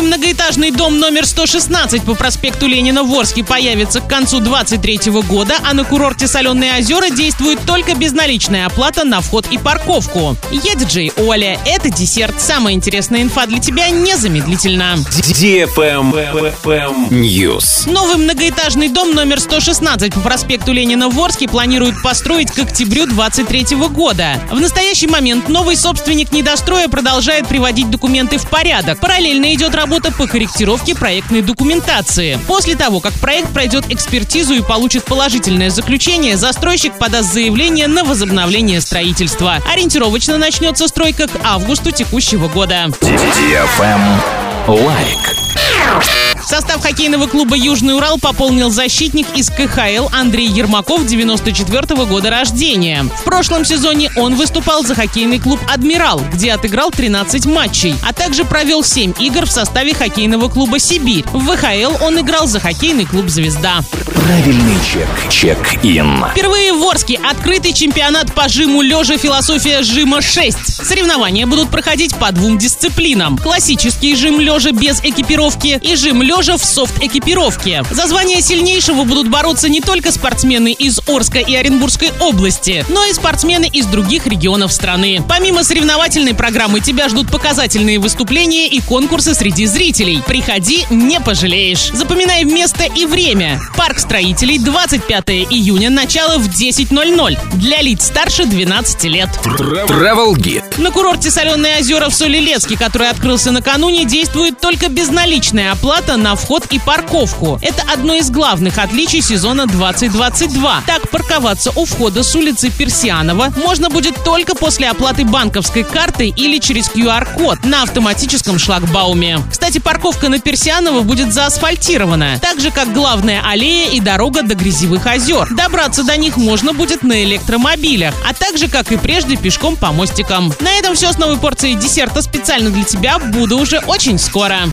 Новый многоэтажный дом номер 116 по проспекту Ленина в Орске появится к концу 2023 года, а на курорте Соленые озера действует только безналичная оплата на вход и парковку. Я диджей Оля. Это десерт. Самая интересная инфа для тебя незамедлительно. News. Новый многоэтажный дом номер 116 по проспекту Ленина в Орске планируют построить к октябрю 2023 года. В настоящий момент новый собственник недостроя продолжает приводить документы в порядок. Параллельно идет работа по корректировке проектной документации. После того, как проект пройдет экспертизу и получит положительное заключение, застройщик подаст заявление на возобновление строительства. Ориентировочно начнется стройка к августу текущего года. Лайк. Состав хоккейного клуба «Южный Урал» пополнил защитник из КХЛ Андрей Ермаков 94 года рождения. В прошлом сезоне он выступал за хоккейный клуб «Адмирал», где отыграл 13 матчей, а также провел 7 игр в составе хоккейного клуба «Сибирь». В ВХЛ он играл за хоккейный клуб «Звезда». Правильный чек. Чек-ин. Впервые в Орске открытый чемпионат по жиму лежа «Философия жима 6». Соревнования будут проходить по двум дисциплинам. Классический жим лежа без экипировки и жим лежа в софт-экипировке. За звание сильнейшего будут бороться не только спортсмены из Орска и Оренбургской области, но и спортсмены из других регионов страны. Помимо соревновательной программы тебя ждут показательные выступления и конкурсы среди зрителей. Приходи, не пожалеешь. Запоминай место и время. Парк строителей 25 июня, начало в 10.00. Для лиц старше 12 лет. Travel Guide. На курорте Соленые озера в Солилецке, который открылся накануне, действует только безналичная оплата на вход и парковку. Это одно из главных отличий сезона 2022. Так, парковаться у входа с улицы Персианова можно будет только после оплаты банковской картой или через QR-код на автоматическом шлагбауме. Кстати, парковка на Персианова будет заасфальтирована, так же, как главная аллея и дорога до Грязевых озер. Добраться до них можно будет на электромобилях, а также, как и прежде, пешком по мостикам. На этом все с новой порцией десерта специально для тебя. Буду уже очень скоро.